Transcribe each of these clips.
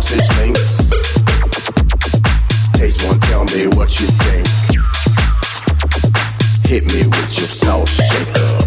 sausage links. Taste one, tell me what you think. Hit me with your salt shaker.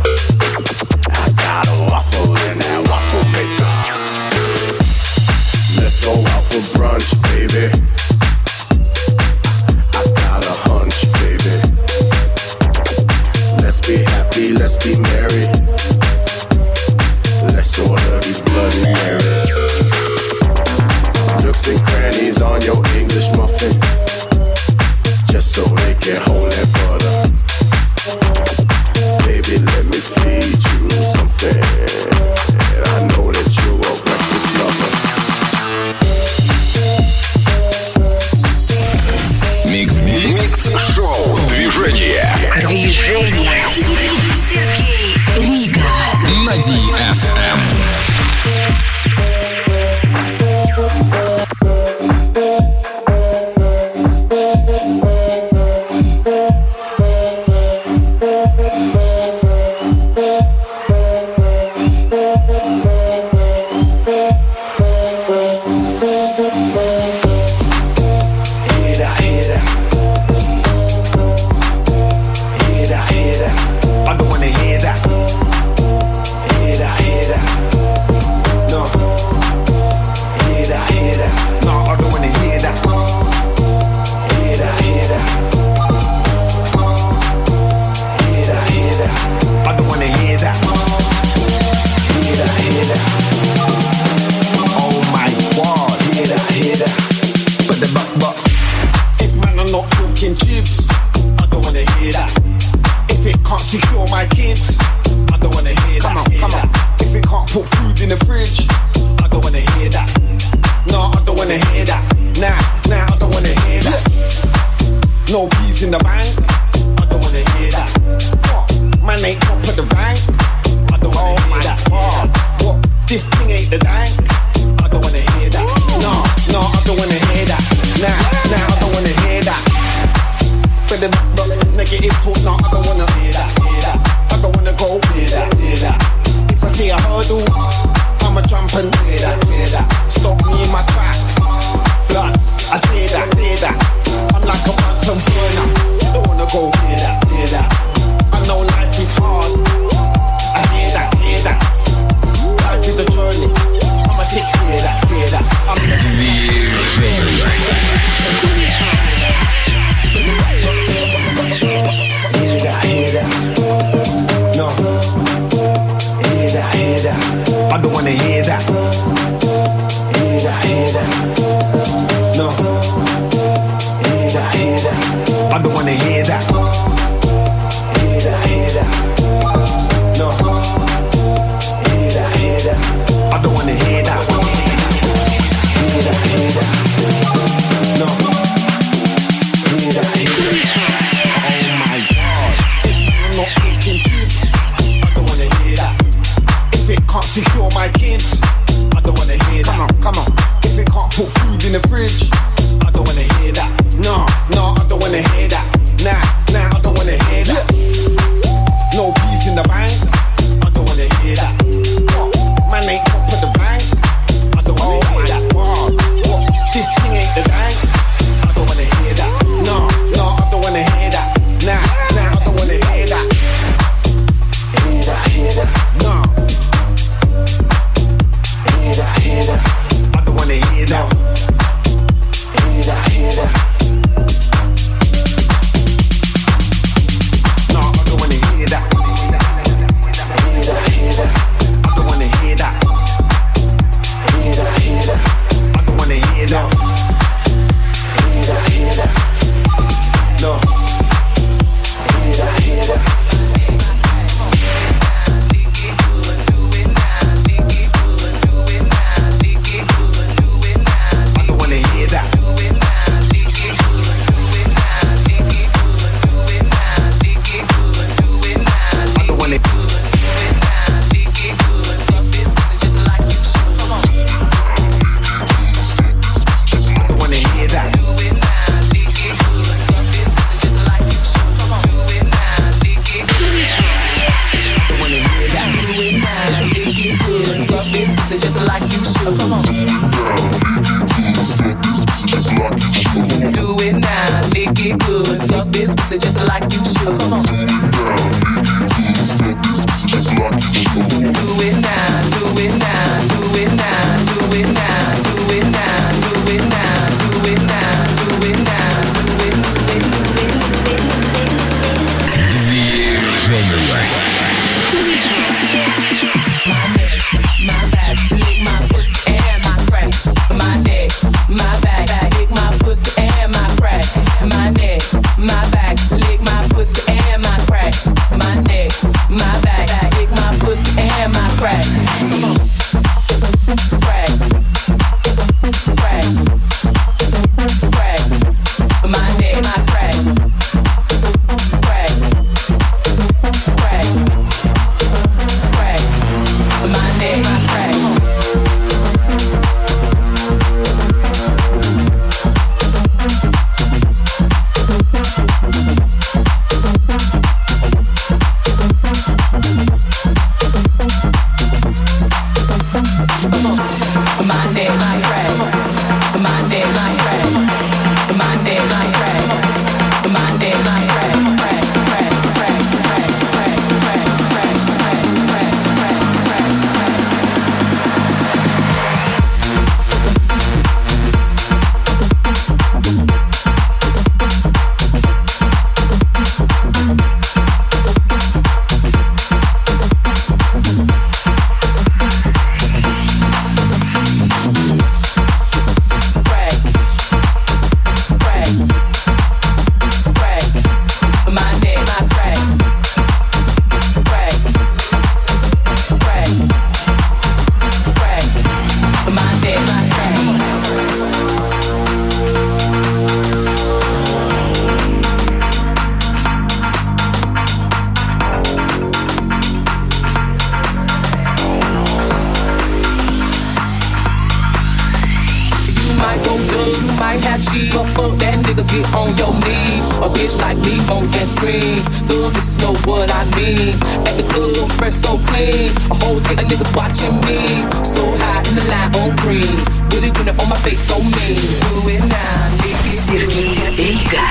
hoes, yeah, niggas watching me. So high in the light on green. With a unit on my face, so mean. Do it now, nigga. Сергей Рига.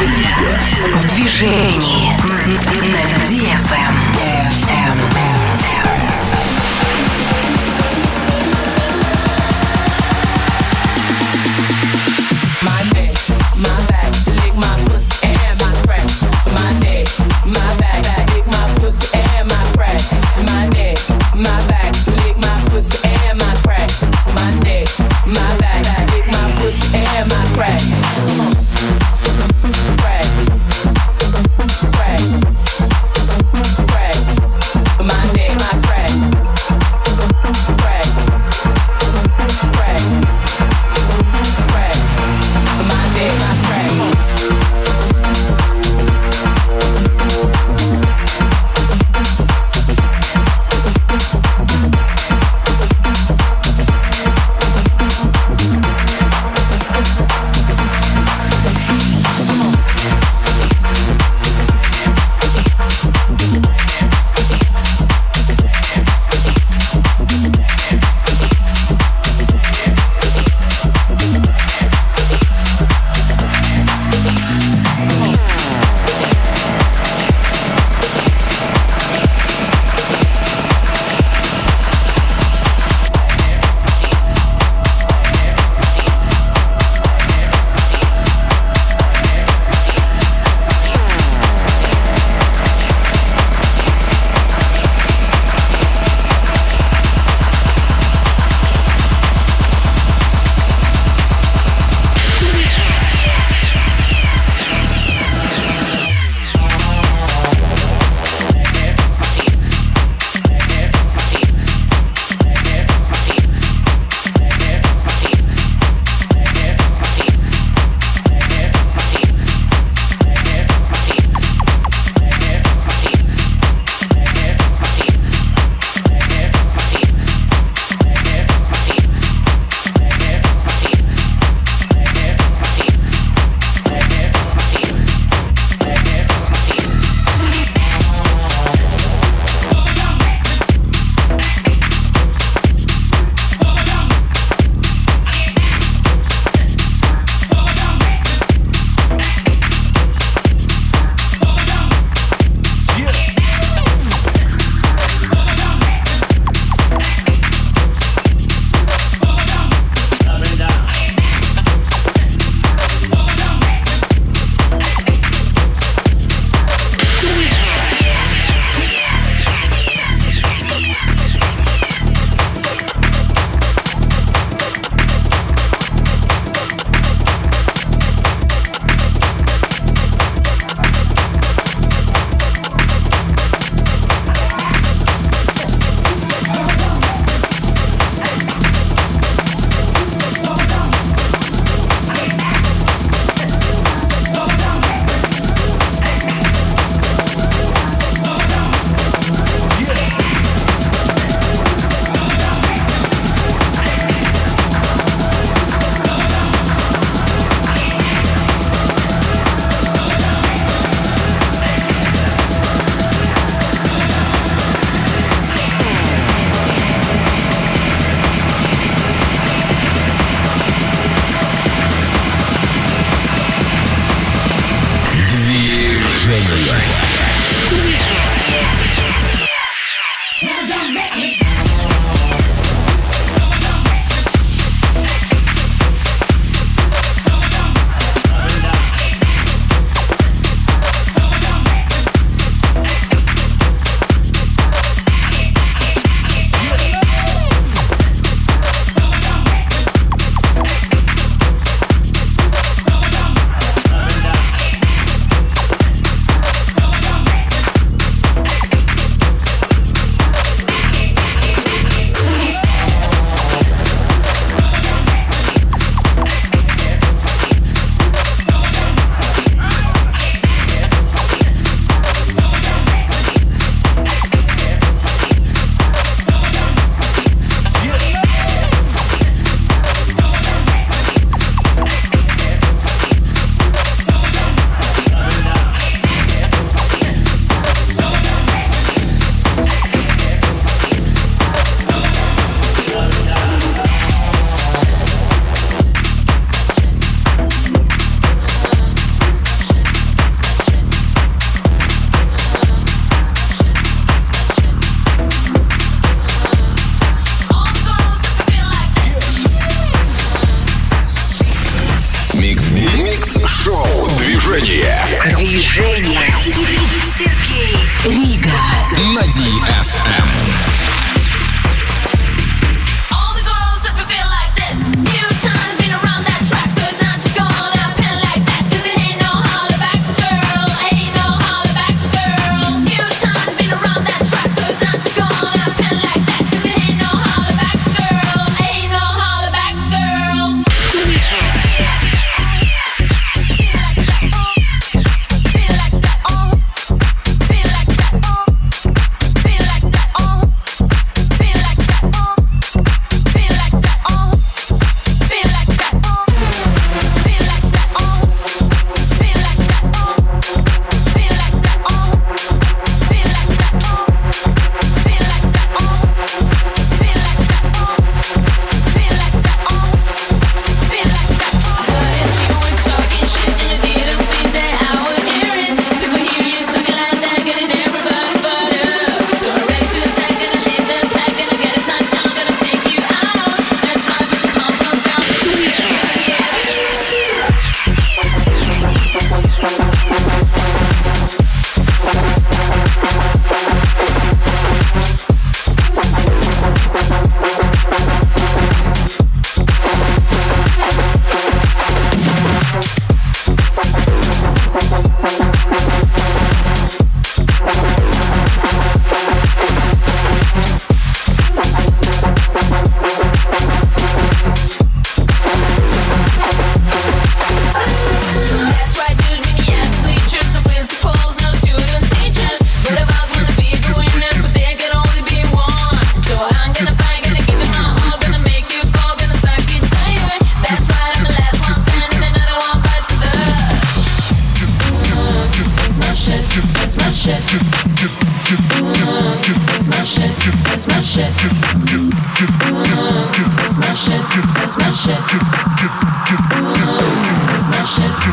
В движении. На DFM.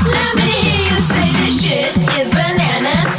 Let me hear you say this shit is bananas.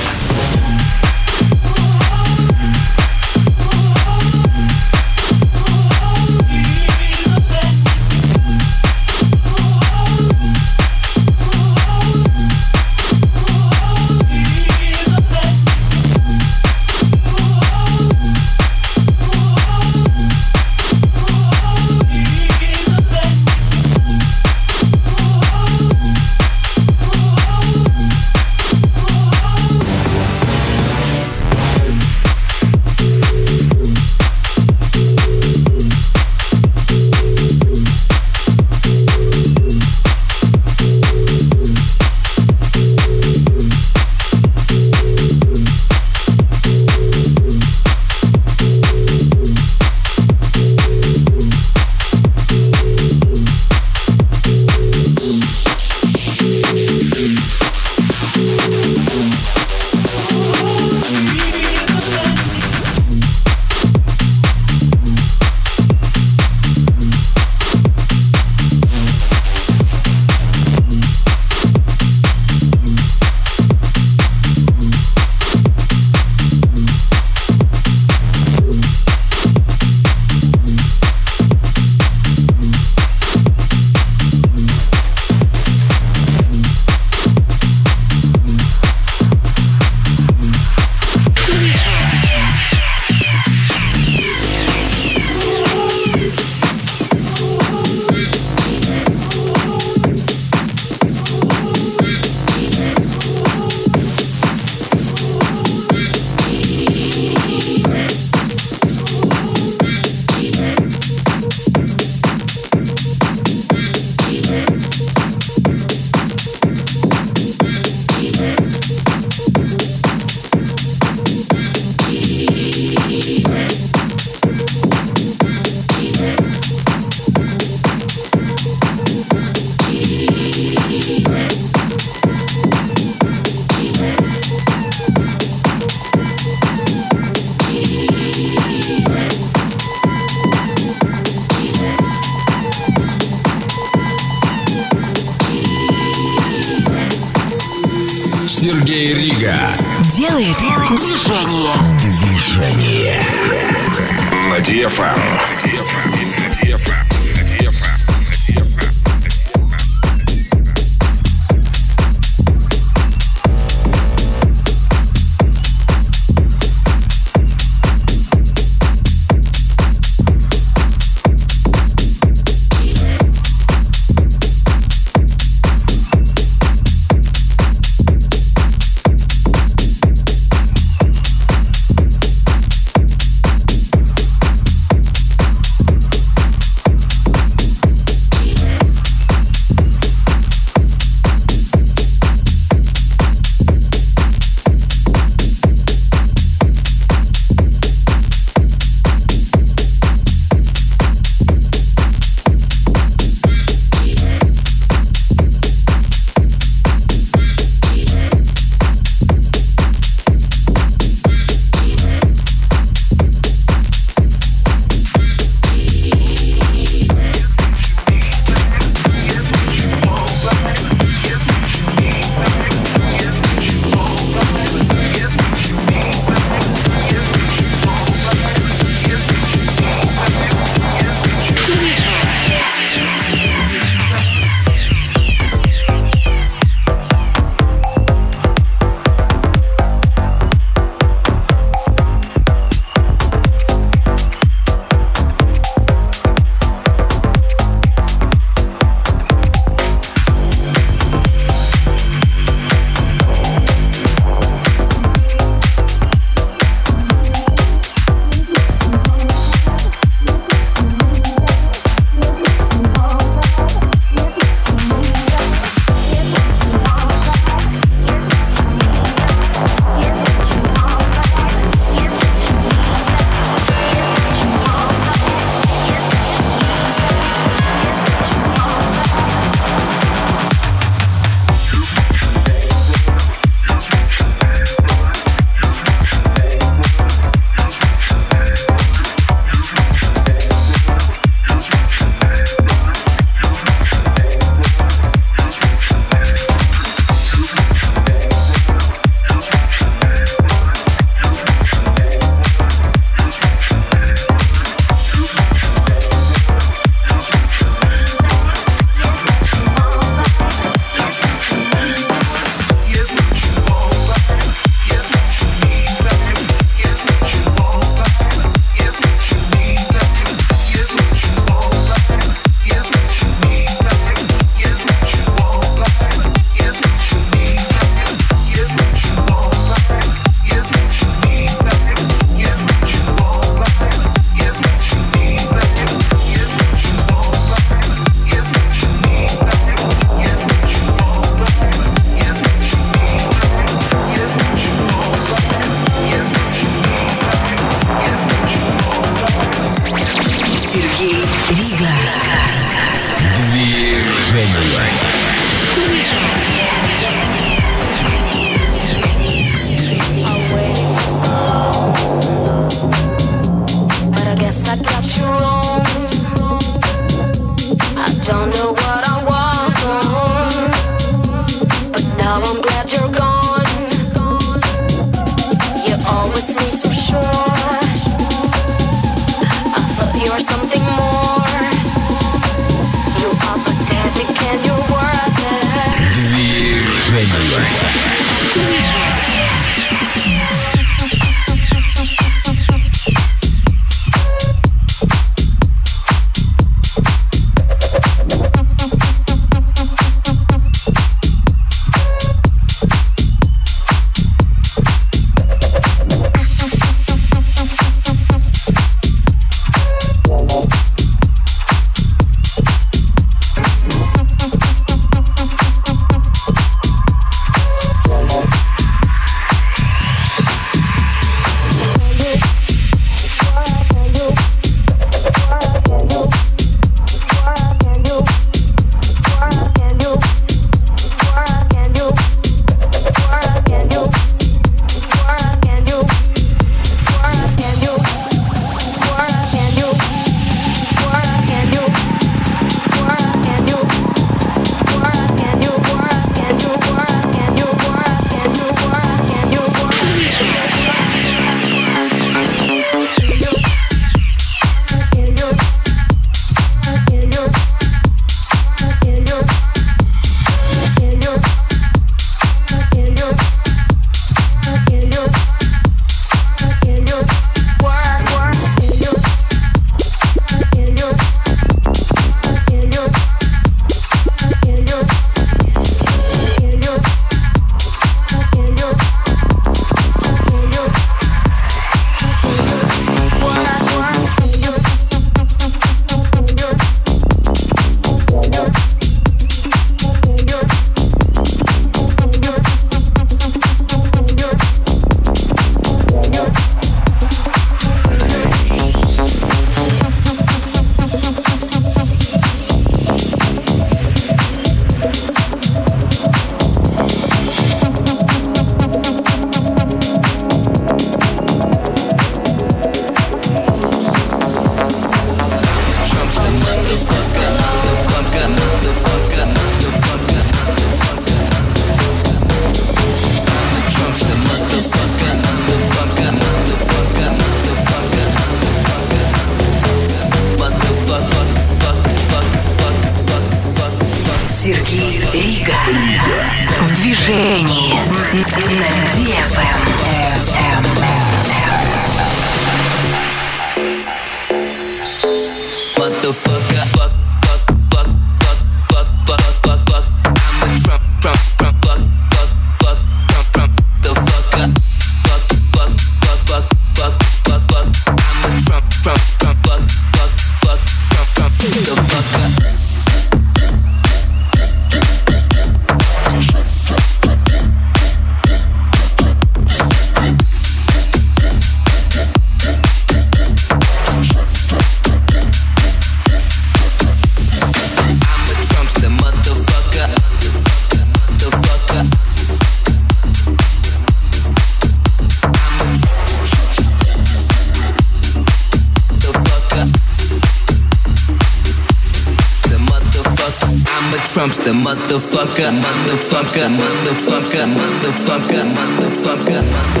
Motherfucker, motherfucker, motherfucker, motherfucker, motherfucker, motherfucker,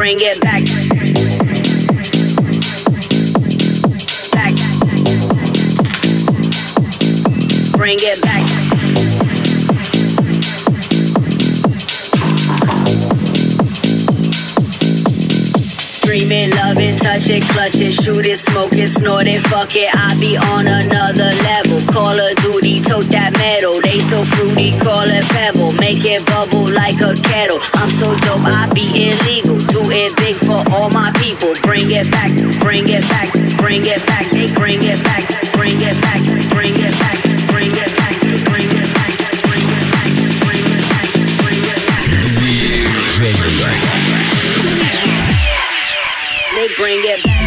Bring it back. Back. Bring it back. Dreaming, loving, touch it, clutch it, shoot it, smoke it, snort it, fuck it. I be on another level. Call of Duty, tote that metal. They so me call it pebble, make it bubble like a kettle. I'm so dope, I be illegal. Do it big for all my people. Bring it back, bring it back, bring it back, they bring it back, bring it back, bring it back, bring it back, bring it back, bring it back, bring it back, bring it back. They bring it back.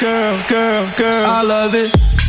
Girl, girl, girl, I love it.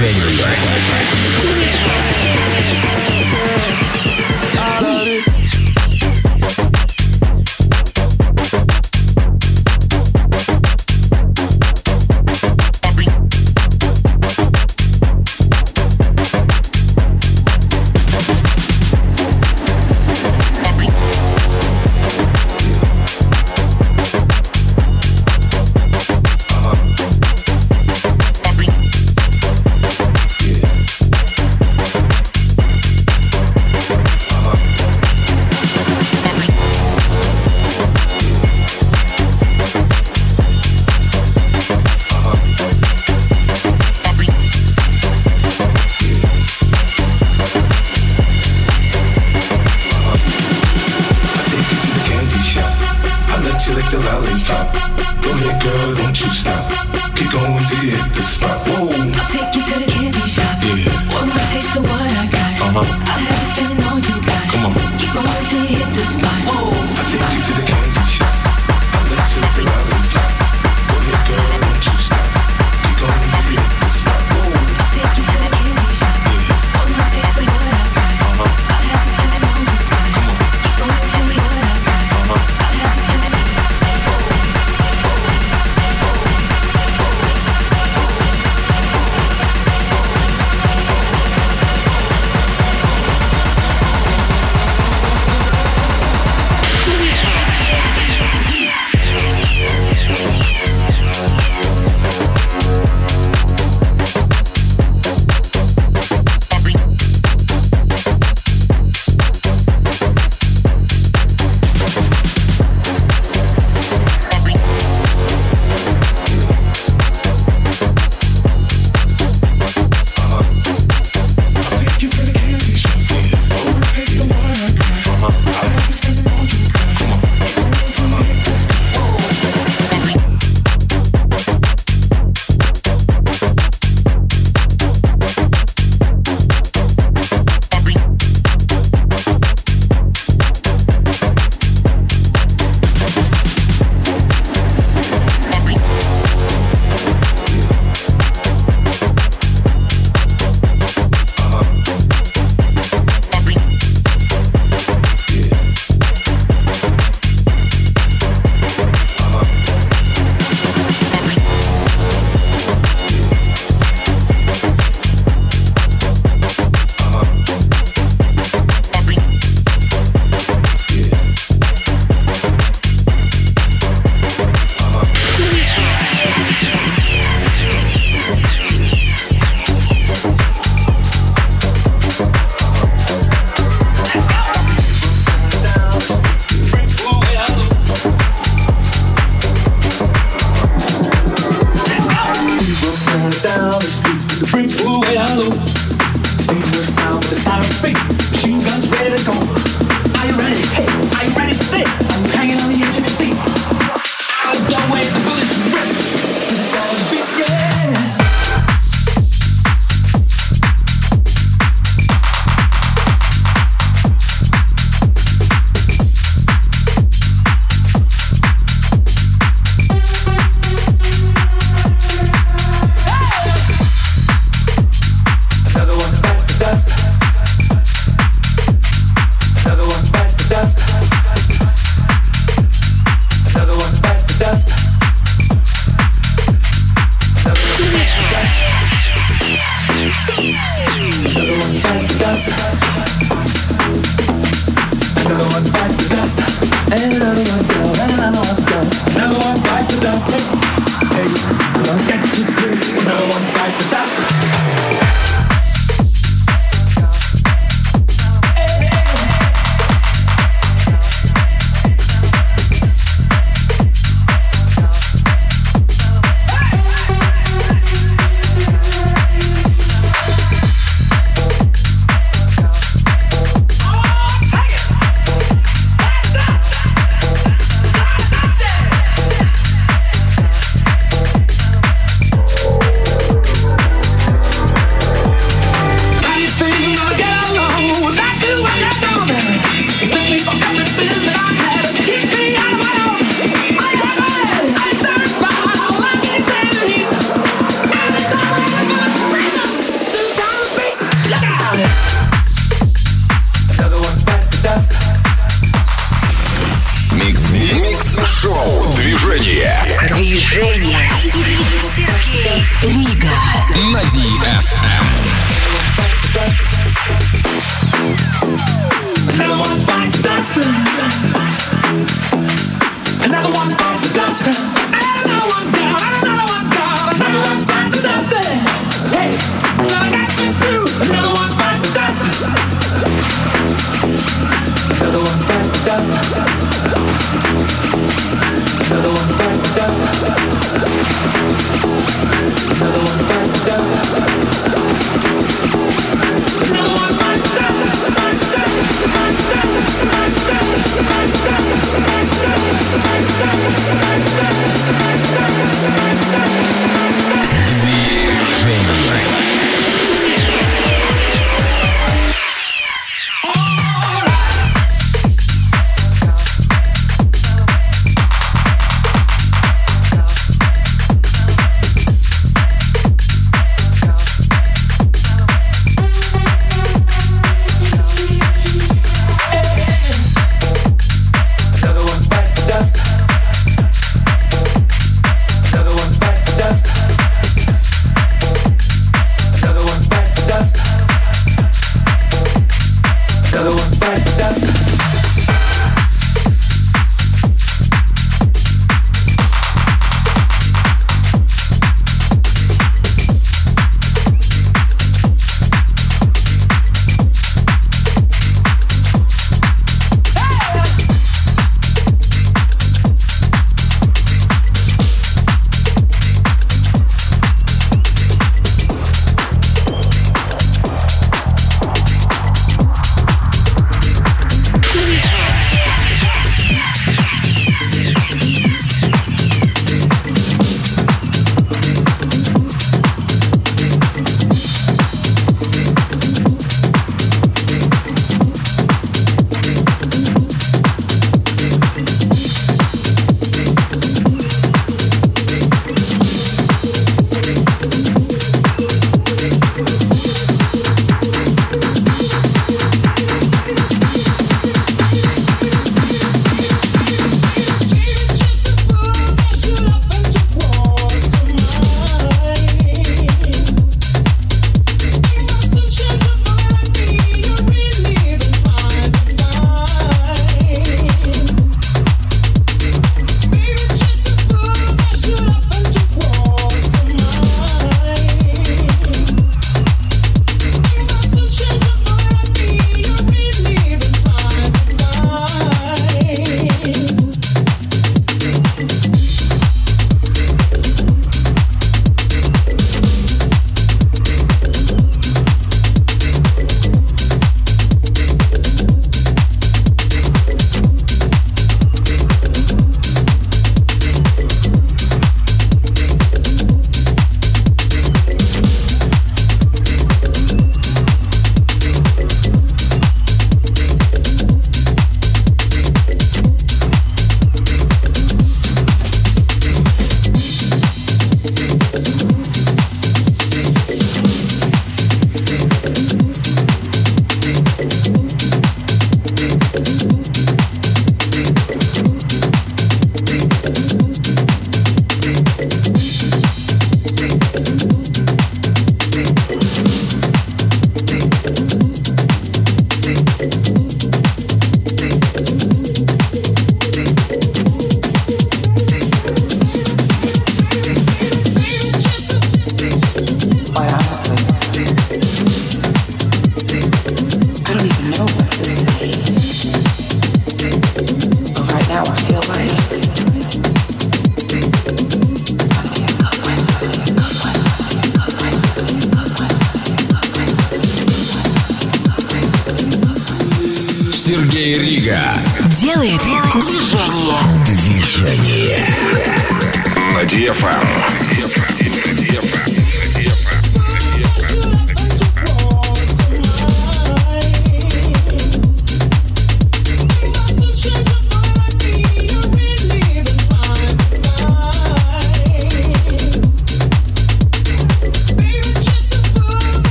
Radio.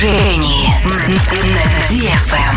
Жени на Диафэм.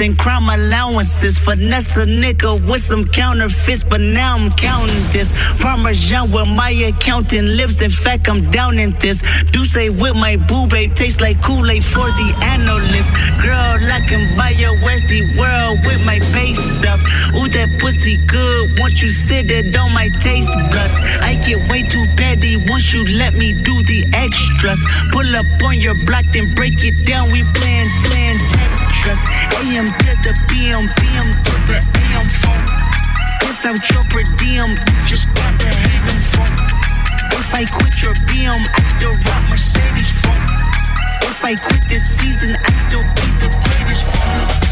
And crime allowances. Finesse a nigga with some counterfeits, but now I'm counting this. Parmesan where my accountant lives. In fact, I'm down in this. Do say with my boo babe tastes like Kool-Aid for the analyst. Girl, I can buy your Westy world with my base stuff. Ooh, that pussy good. Once you sit it on my taste buds. I get way too petty once you let me do the extras. Pull up on your block, then break it down. We playing, playing Tetris. AM to the PM, PM to the AM phone. This out your per diem, just got the haven phone. If I quit your BM, I still rock Mercedes phone. If I quit this season, I still be the greatest phone.